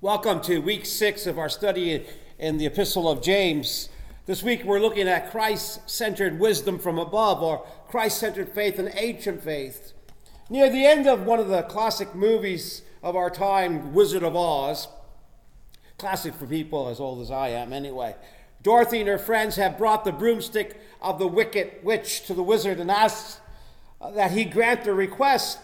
Welcome to week six of our study in the Epistle of James. This week we're looking at Christ centered wisdom from above, or Christ centered faith and ancient faith. Near the end of one of the classic movies of our time, Wizard of Oz, classic for people as old as I am anyway, Dorothy and her friends have brought the broomstick of the wicked witch to the wizard and asked that he grant their request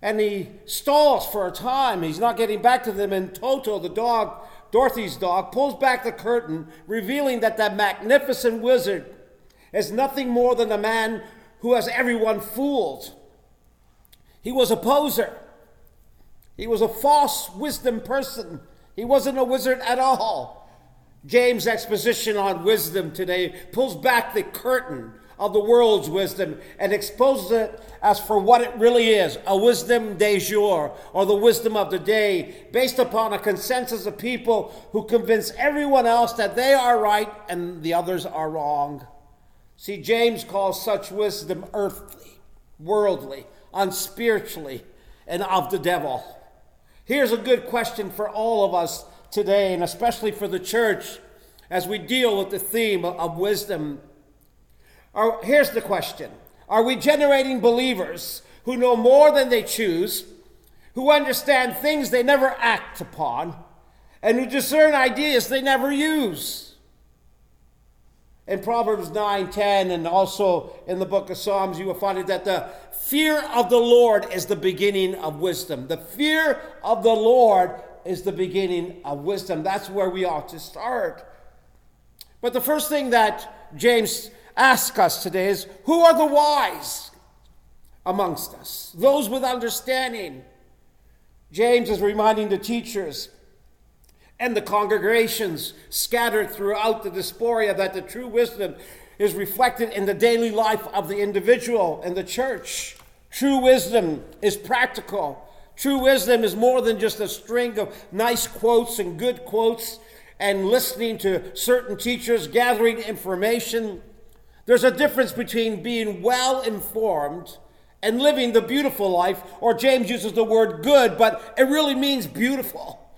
and he stalls for a time. He's not getting back to them. And Toto, the dog, Dorothy's dog, pulls back the curtain, revealing that that magnificent wizard is nothing more than a man who has everyone fooled. He was a poser. He was a false wisdom person. He wasn't a wizard at all. James' exposition on wisdom today pulls back the curtain of the world's wisdom and exposes it as for what it really is a wisdom de jour, or the wisdom of the day, based upon a consensus of people who convince everyone else that they are right and the others are wrong. See, James calls such wisdom earthly, worldly, unspiritually, and of the devil. Here's a good question for all of us today, and especially for the church, as we deal with the theme of wisdom are, here's the question Are we generating believers who know more than they choose, who understand things they never act upon, and who discern ideas they never use? In Proverbs 9 10, and also in the book of Psalms, you will find that the fear of the Lord is the beginning of wisdom. The fear of the Lord is the beginning of wisdom. That's where we ought to start. But the first thing that James ask us today is who are the wise amongst us? Those with understanding. James is reminding the teachers and the congregations scattered throughout the diaspora that the true wisdom is reflected in the daily life of the individual and the church. True wisdom is practical. True wisdom is more than just a string of nice quotes and good quotes and listening to certain teachers, gathering information. There's a difference between being well informed and living the beautiful life, or James uses the word good, but it really means beautiful.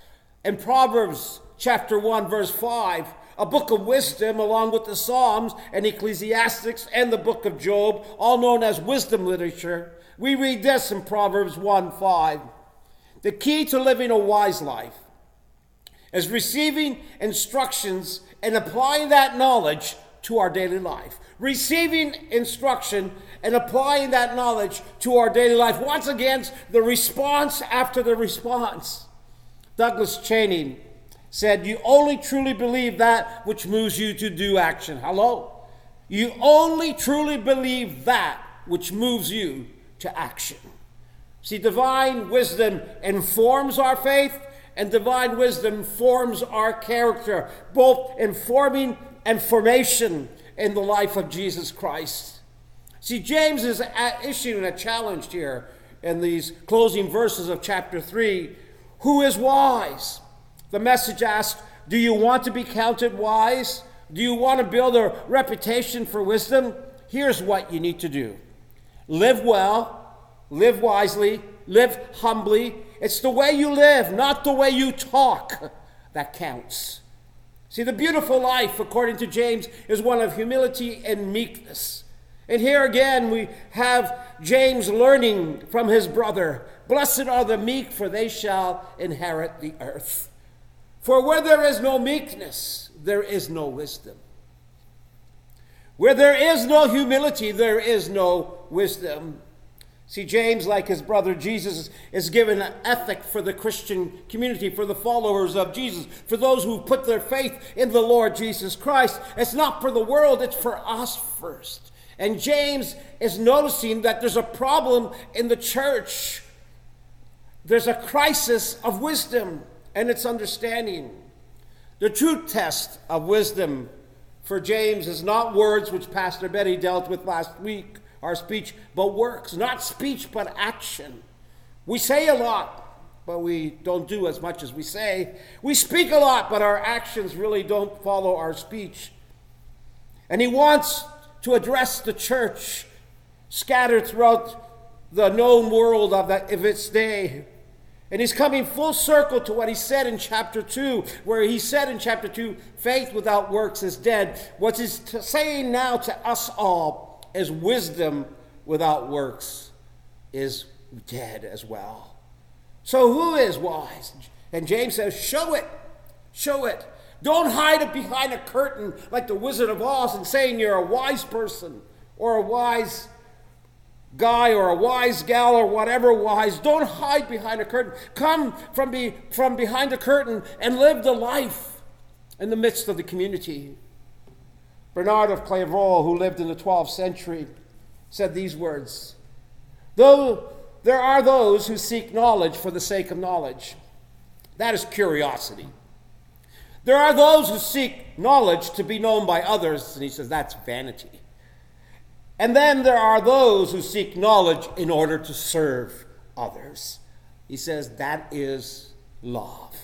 In Proverbs chapter 1, verse 5, a book of wisdom, along with the Psalms and Ecclesiastes and the book of Job, all known as wisdom literature, we read this in Proverbs 1 5. The key to living a wise life is receiving instructions and applying that knowledge to our daily life receiving instruction and applying that knowledge to our daily life. Once again, the response after the response. Douglas Cheney said, You only truly believe that which moves you to do action. Hello? You only truly believe that which moves you to action. See, divine wisdom informs our faith, and divine wisdom forms our character, both informing and formation in the life of Jesus Christ. See, James is uh, issuing a challenge here in these closing verses of chapter 3. Who is wise? The message asks Do you want to be counted wise? Do you want to build a reputation for wisdom? Here's what you need to do live well, live wisely, live humbly. It's the way you live, not the way you talk, that counts. See, the beautiful life, according to James, is one of humility and meekness. And here again, we have James learning from his brother Blessed are the meek, for they shall inherit the earth. For where there is no meekness, there is no wisdom. Where there is no humility, there is no wisdom. See, James, like his brother Jesus, is given an ethic for the Christian community, for the followers of Jesus, for those who put their faith in the Lord Jesus Christ. It's not for the world, it's for us first. And James is noticing that there's a problem in the church. There's a crisis of wisdom and its understanding. The true test of wisdom for James is not words which Pastor Betty dealt with last week our speech, but works. Not speech, but action. We say a lot, but we don't do as much as we say. We speak a lot, but our actions really don't follow our speech. And he wants to address the church scattered throughout the known world of, that, of its day. And he's coming full circle to what he said in chapter 2, where he said in chapter 2, faith without works is dead. What he's t- saying now to us all is wisdom without works is dead as well. So who is wise? And James says, show it. Show it. Don't hide it behind a curtain like the Wizard of Oz and saying you're a wise person or a wise guy or a wise gal or whatever wise. Don't hide behind a curtain. Come from, be, from behind the curtain and live the life in the midst of the community. Bernard of Clairvaux, who lived in the 12th century, said these words Though there are those who seek knowledge for the sake of knowledge, that is curiosity. There are those who seek knowledge to be known by others, and he says that's vanity. And then there are those who seek knowledge in order to serve others. He says that is love.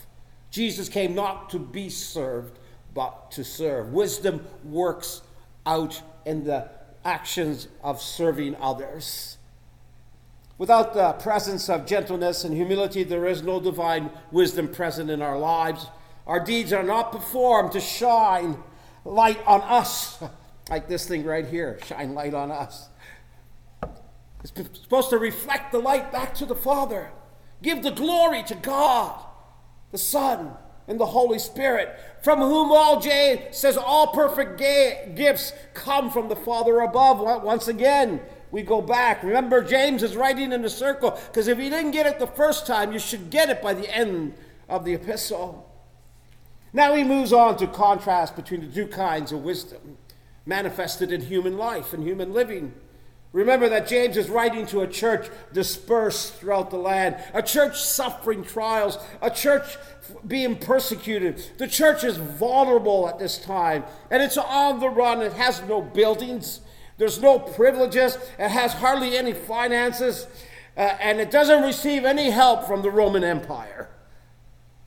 Jesus came not to be served, but to serve. Wisdom works out in the actions of serving others. Without the presence of gentleness and humility, there is no divine wisdom present in our lives. Our deeds are not performed to shine light on us, like this thing right here shine light on us. It's supposed to reflect the light back to the Father, give the glory to God, the Son, and the Holy Spirit, from whom all J says all perfect gifts come from the Father above. Once again, we go back. Remember, James is writing in a circle because if you didn't get it the first time, you should get it by the end of the epistle. Now he moves on to contrast between the two kinds of wisdom manifested in human life and human living. Remember that James is writing to a church dispersed throughout the land, a church suffering trials, a church being persecuted. The church is vulnerable at this time, and it's on the run. It has no buildings, there's no privileges, it has hardly any finances, uh, and it doesn't receive any help from the Roman Empire.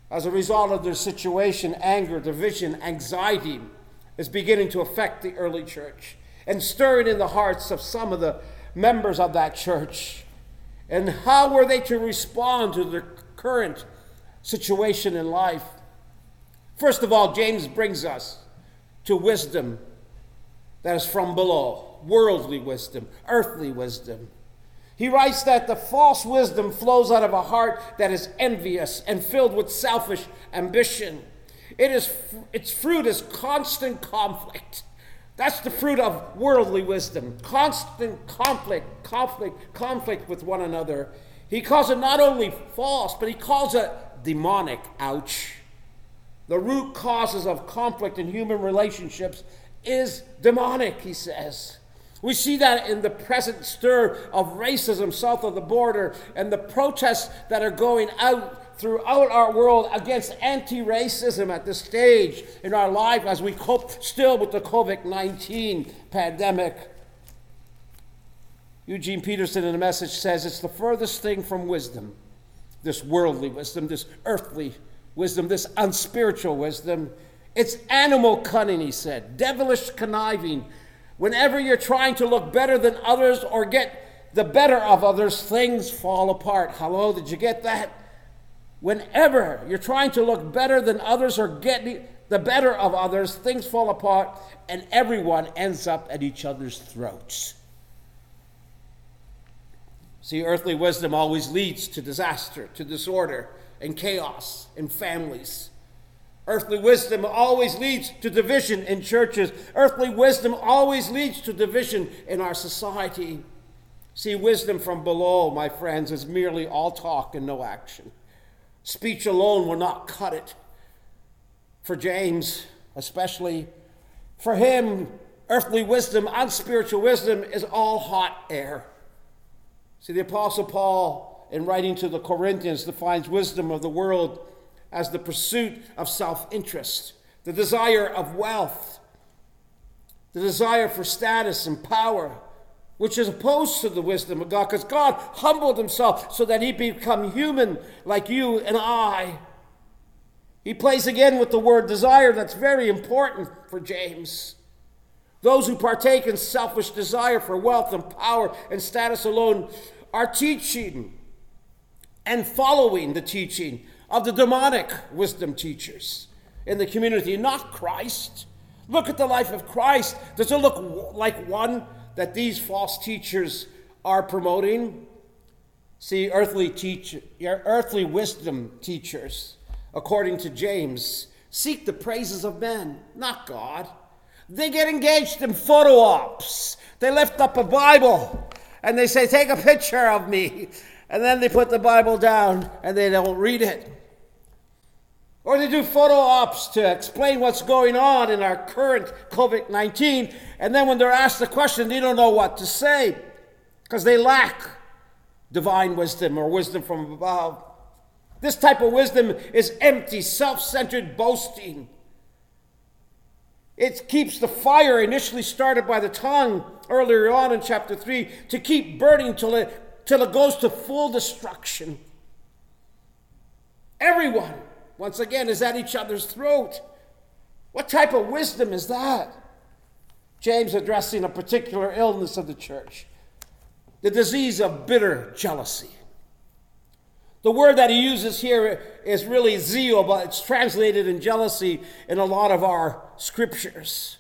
As a result of their situation, anger, division, anxiety is beginning to affect the early church and stirring in the hearts of some of the members of that church. And how were they to respond to the current situation in life? First of all, James brings us to wisdom that is from below worldly wisdom, earthly wisdom. He writes that the false wisdom flows out of a heart that is envious and filled with selfish ambition. It is, its fruit is constant conflict. That's the fruit of worldly wisdom. Constant conflict, conflict, conflict with one another. He calls it not only false, but he calls it demonic. Ouch. The root causes of conflict in human relationships is demonic, he says. We see that in the present stir of racism south of the border and the protests that are going out throughout our world against anti racism at this stage in our life as we cope still with the COVID 19 pandemic. Eugene Peterson in a message says it's the furthest thing from wisdom, this worldly wisdom, this earthly wisdom, this unspiritual wisdom. It's animal cunning, he said, devilish conniving Whenever you're trying to look better than others or get the better of others, things fall apart. Hello, did you get that? Whenever you're trying to look better than others or get the better of others, things fall apart and everyone ends up at each other's throats. See, earthly wisdom always leads to disaster, to disorder, and chaos in families. Earthly wisdom always leads to division in churches. Earthly wisdom always leads to division in our society. See, wisdom from below, my friends, is merely all talk and no action. Speech alone will not cut it. For James, especially, for him, earthly wisdom, and spiritual wisdom is all hot air. See, the Apostle Paul, in writing to the Corinthians, defines wisdom of the world as the pursuit of self interest, the desire of wealth, the desire for status and power, which is opposed to the wisdom of God, because God humbled himself so that he become human like you and I. He plays again with the word desire, that's very important for James. Those who partake in selfish desire for wealth and power and status alone are teaching and following the teaching of the demonic wisdom teachers in the community, not Christ. Look at the life of Christ. Does it look like one that these false teachers are promoting? See, earthly teach, earthly wisdom teachers, according to James, seek the praises of men, not God. They get engaged in photo ops. They lift up a Bible and they say, Take a picture of me. And then they put the Bible down and they don't read it. Or they do photo ops to explain what's going on in our current COVID 19. And then when they're asked the question, they don't know what to say because they lack divine wisdom or wisdom from above. This type of wisdom is empty, self centered boasting. It keeps the fire initially started by the tongue earlier on in chapter 3 to keep burning till it, till it goes to full destruction. Everyone, once again, is at each other's throat. What type of wisdom is that? James addressing a particular illness of the church the disease of bitter jealousy. The word that he uses here is really zeal, but it's translated in jealousy in a lot of our scriptures.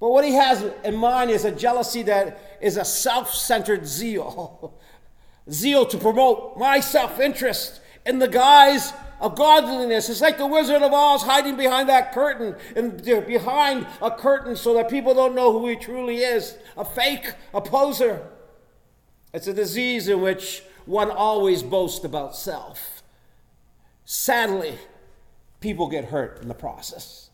But what he has in mind is a jealousy that is a self centered zeal. zeal to promote my self interest in the guise of godliness. It's like the Wizard of Oz hiding behind that curtain and behind a curtain so that people don't know who he truly is a fake, a poser. It's a disease in which one always boasts about self. Sadly, people get hurt in the process.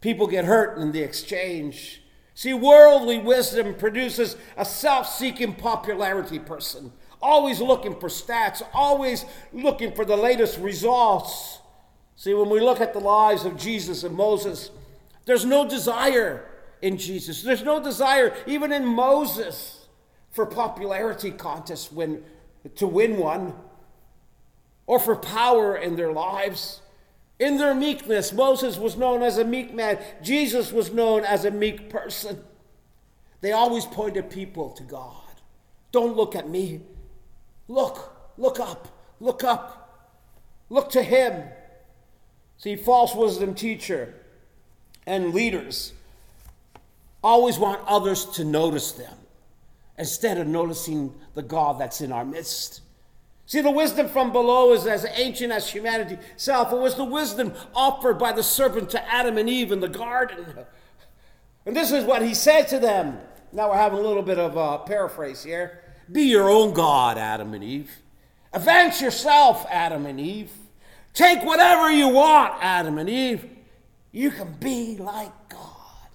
People get hurt in the exchange. See, worldly wisdom produces a self seeking popularity person, always looking for stats, always looking for the latest results. See, when we look at the lives of Jesus and Moses, there's no desire in Jesus. There's no desire, even in Moses, for popularity contests when to win one or for power in their lives. In their meekness, Moses was known as a meek man, Jesus was known as a meek person. They always pointed people to God. Don't look at me. Look, look up, look up, look to Him. See, false wisdom teacher and leaders always want others to notice them instead of noticing the God that's in our midst. See, the wisdom from below is as ancient as humanity itself. It was the wisdom offered by the serpent to Adam and Eve in the garden. And this is what he said to them. Now we're having a little bit of a paraphrase here. Be your own God, Adam and Eve. Advance yourself, Adam and Eve. Take whatever you want, Adam and Eve. You can be like God,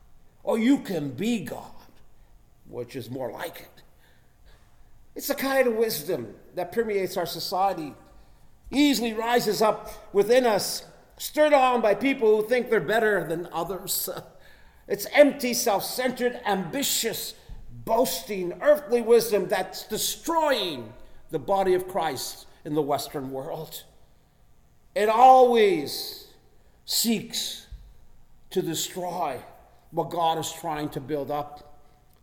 or you can be God, which is more like it. It's the kind of wisdom that permeates our society, easily rises up within us, stirred on by people who think they're better than others. It's empty, self centered, ambitious, boasting, earthly wisdom that's destroying the body of Christ in the Western world. It always seeks to destroy what God is trying to build up.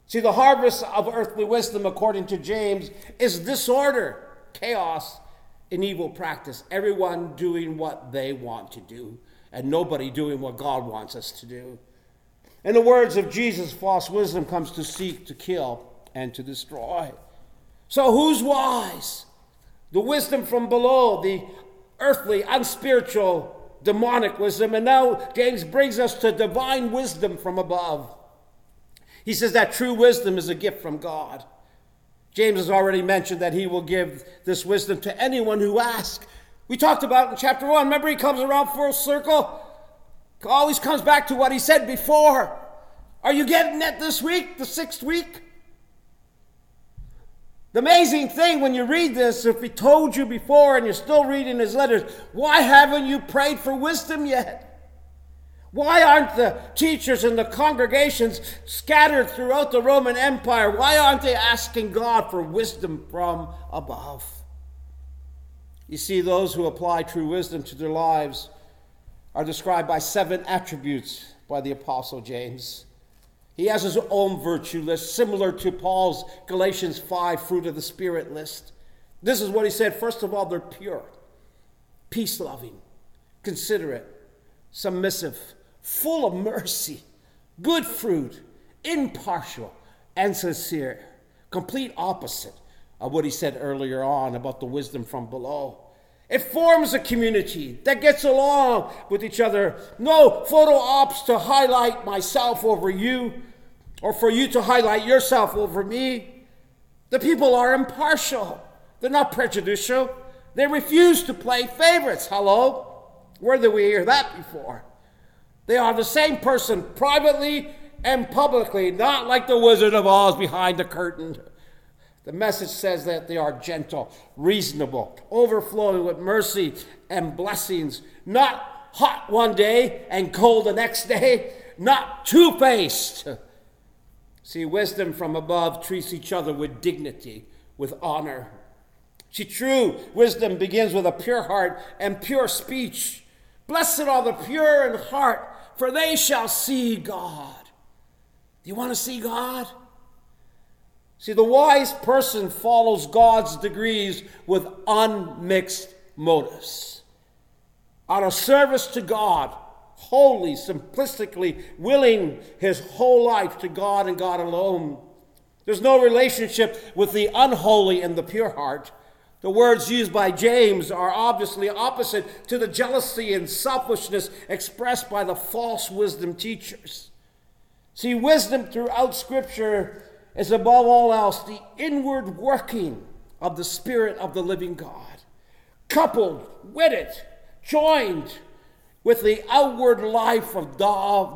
See, the harvest of earthly wisdom, according to James, is disorder, chaos, and evil practice. Everyone doing what they want to do, and nobody doing what God wants us to do. In the words of Jesus, false wisdom comes to seek, to kill, and to destroy. So, who's wise? The wisdom from below, the earthly, unspiritual, demonic wisdom. And now James brings us to divine wisdom from above. He says that true wisdom is a gift from God. James has already mentioned that he will give this wisdom to anyone who asks. We talked about in chapter 1. Remember, he comes around full circle? Always comes back to what he said before. Are you getting it this week, the sixth week? The amazing thing when you read this, if he told you before and you're still reading his letters, why haven't you prayed for wisdom yet? Why aren't the teachers and the congregations scattered throughout the Roman Empire? Why aren't they asking God for wisdom from above? You see, those who apply true wisdom to their lives are described by seven attributes by the Apostle James. He has his own virtue list, similar to Paul's Galatians 5 fruit of the Spirit list. This is what he said. First of all, they're pure, peace loving, considerate, submissive, full of mercy, good fruit, impartial, and sincere. Complete opposite of what he said earlier on about the wisdom from below. It forms a community that gets along with each other. No photo ops to highlight myself over you or for you to highlight yourself over me. The people are impartial, they're not prejudicial. They refuse to play favorites. Hello? Where did we hear that before? They are the same person privately and publicly, not like the Wizard of Oz behind the curtain. The message says that they are gentle, reasonable, overflowing with mercy and blessings, not hot one day and cold the next day, not two faced. See, wisdom from above treats each other with dignity, with honor. See, true wisdom begins with a pure heart and pure speech. Blessed are the pure in heart, for they shall see God. Do you want to see God? See, the wise person follows God's degrees with unmixed motives. Out of service to God, wholly, simplistically willing his whole life to God and God alone. There's no relationship with the unholy and the pure heart. The words used by James are obviously opposite to the jealousy and selfishness expressed by the false wisdom teachers. See, wisdom throughout Scripture is above all else the inward working of the Spirit of the living God, coupled with it, joined with the outward life of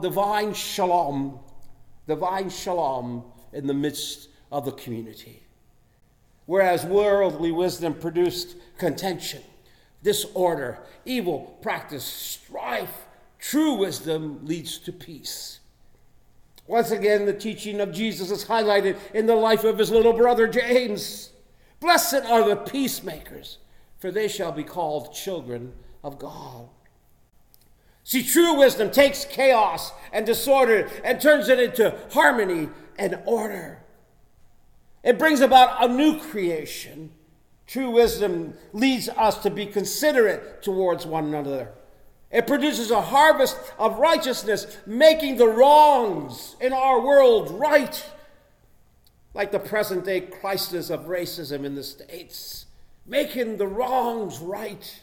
divine shalom, divine shalom in the midst of the community. Whereas worldly wisdom produced contention, disorder, evil practice, strife, true wisdom leads to peace. Once again, the teaching of Jesus is highlighted in the life of his little brother James. Blessed are the peacemakers, for they shall be called children of God. See, true wisdom takes chaos and disorder and turns it into harmony and order. It brings about a new creation. True wisdom leads us to be considerate towards one another. It produces a harvest of righteousness, making the wrongs in our world right, like the present day crisis of racism in the States, making the wrongs right,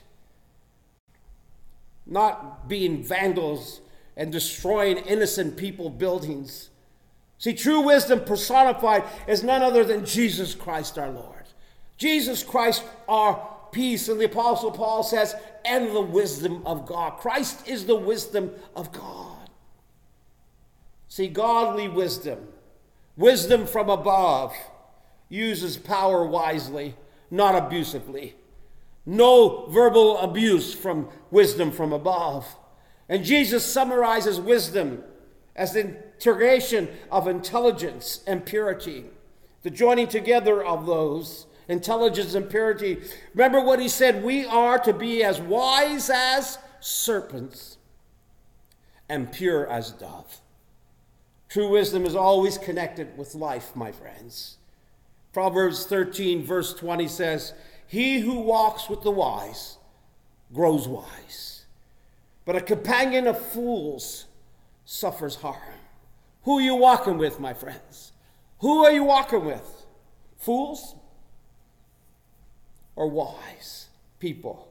not being vandals and destroying innocent people buildings. See, true wisdom personified is none other than Jesus Christ our Lord. Jesus Christ our peace. And the Apostle Paul says, and the wisdom of God. Christ is the wisdom of God. See, godly wisdom, wisdom from above, uses power wisely, not abusively. No verbal abuse from wisdom from above. And Jesus summarizes wisdom as the integration of intelligence and purity, the joining together of those intelligence and purity. Remember what he said we are to be as wise as serpents and pure as dove. True wisdom is always connected with life, my friends. Proverbs 13, verse 20 says, He who walks with the wise grows wise, but a companion of fools suffers harm. Who are you walking with, my friends? Who are you walking with? Fools? Or wise people?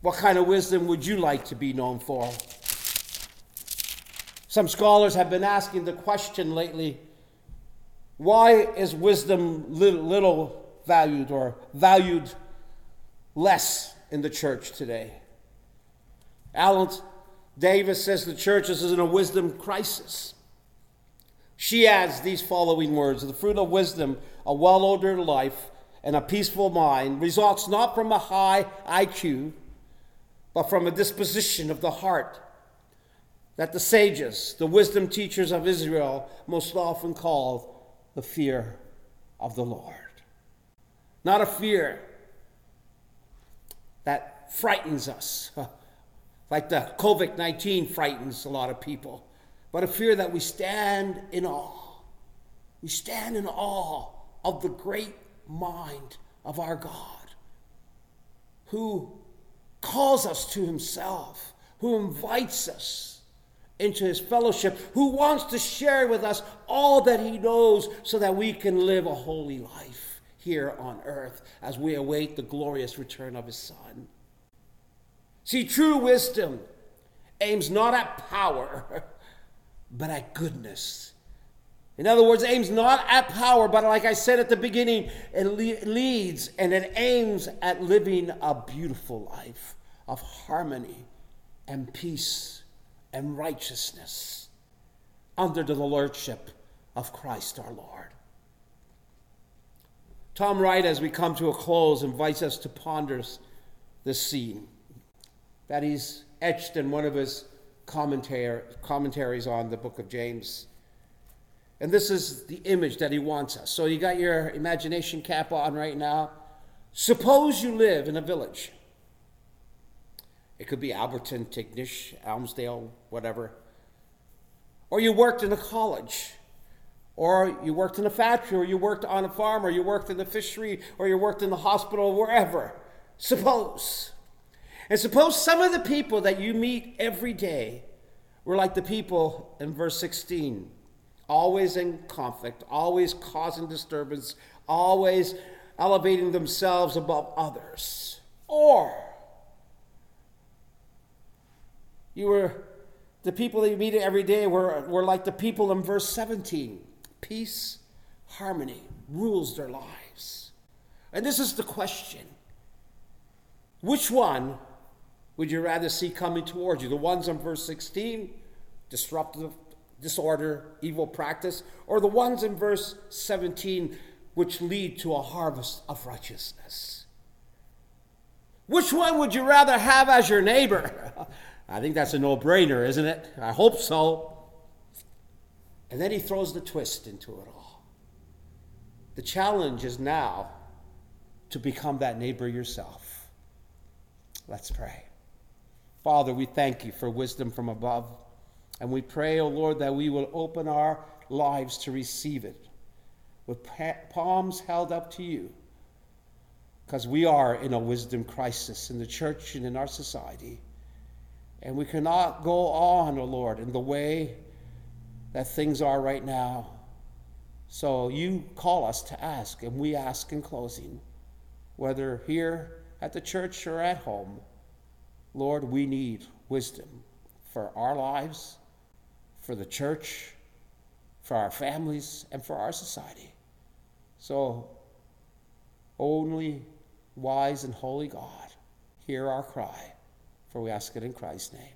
What kind of wisdom would you like to be known for? Some scholars have been asking the question lately why is wisdom little, valued or valued less in the church today? Ellen Davis says the church is in a wisdom crisis. She adds these following words The fruit of wisdom, a well ordered life, and a peaceful mind results not from a high IQ, but from a disposition of the heart that the sages, the wisdom teachers of Israel, most often called the fear of the Lord. Not a fear that frightens us, like the COVID 19 frightens a lot of people, but a fear that we stand in awe. We stand in awe of the great mind of our God, who calls us to himself, who invites us into his fellowship, who wants to share with us all that he knows so that we can live a holy life here on earth as we await the glorious return of his Son. See, true wisdom aims not at power, but at goodness. In other words, aims not at power, but like I said at the beginning, it le- leads and it aims at living a beautiful life of harmony and peace and righteousness under the lordship of Christ our Lord. Tom Wright, as we come to a close, invites us to ponder this scene that he's etched in one of his commentaries on the book of James. And this is the image that he wants us. So you got your imagination cap on right now. Suppose you live in a village. It could be Alberton, Tignish, Elmsdale, whatever. Or you worked in a college. Or you worked in a factory, or you worked on a farm, or you worked in the fishery, or you worked in the hospital, wherever. Suppose. And suppose some of the people that you meet every day were like the people in verse 16, always in conflict, always causing disturbance, always elevating themselves above others. Or you were the people that you meet every day were, were like the people in verse 17. Peace, harmony rules their lives. And this is the question. Which one would you rather see coming towards you? The ones in verse 16, disruptive, disorder, evil practice, or the ones in verse 17, which lead to a harvest of righteousness? Which one would you rather have as your neighbor? I think that's a no brainer, isn't it? I hope so. And then he throws the twist into it all. The challenge is now to become that neighbor yourself. Let's pray. Father, we thank you for wisdom from above. And we pray, O oh Lord, that we will open our lives to receive it with palms held up to you. Because we are in a wisdom crisis in the church and in our society. And we cannot go on, O oh Lord, in the way that things are right now. So you call us to ask, and we ask in closing, whether here at the church or at home Lord, we need wisdom for our lives, for the church, for our families, and for our society. So, only wise and holy God, hear our cry, for we ask it in Christ's name.